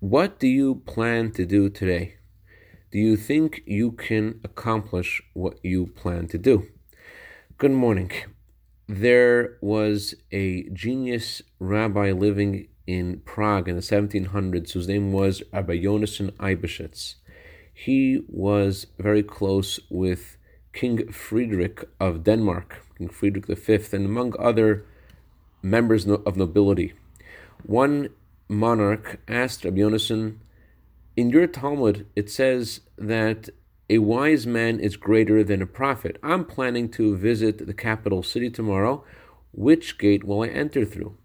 What do you plan to do today? Do you think you can accomplish what you plan to do? Good morning. There was a genius rabbi living in Prague in the 1700s whose name was Rabbi Yonason Eibeshitz. He was very close with King Friedrich of Denmark, King Friedrich V, and among other members of nobility. One monarch asked Rabbi Yonason, In your Talmud, it says that a wise man is greater than a prophet. I'm planning to visit the capital city tomorrow. Which gate will I enter through?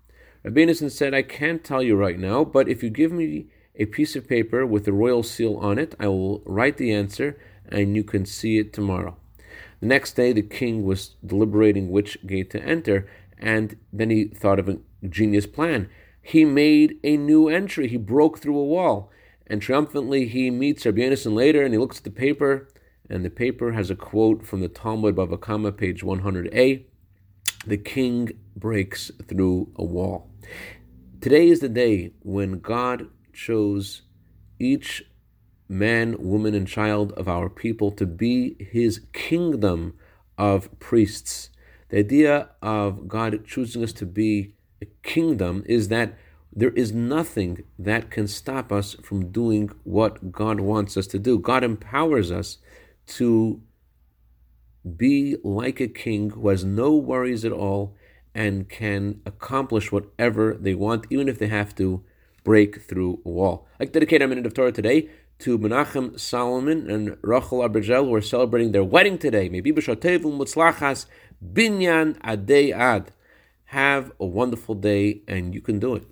Rabbi Yonason said, I can't tell you right now, but if you give me a piece of paper with the royal seal on it, I will write the answer and you can see it tomorrow. The next day, the king was deliberating which gate to enter, and then he thought of a genius plan. He made a new entry. He broke through a wall. And triumphantly, he meets Rabbi Yonason later and he looks at the paper, and the paper has a quote from the Talmud Bava Kama, page 100a. The king breaks through a wall. Today is the day when God chose each man, woman, and child of our people to be his kingdom of priests. The idea of God choosing us to be a kingdom is that there is nothing that can stop us from doing what God wants us to do. God empowers us to be like a king who has no worries at all and can accomplish whatever they want, even if they have to break through a wall. I dedicate a minute of Torah today to Menachem Solomon and Rachel Abergel, who are celebrating their wedding today. Maybe b'shatevu mutzlachas binyan adei ad. Have a wonderful day, and you can do it.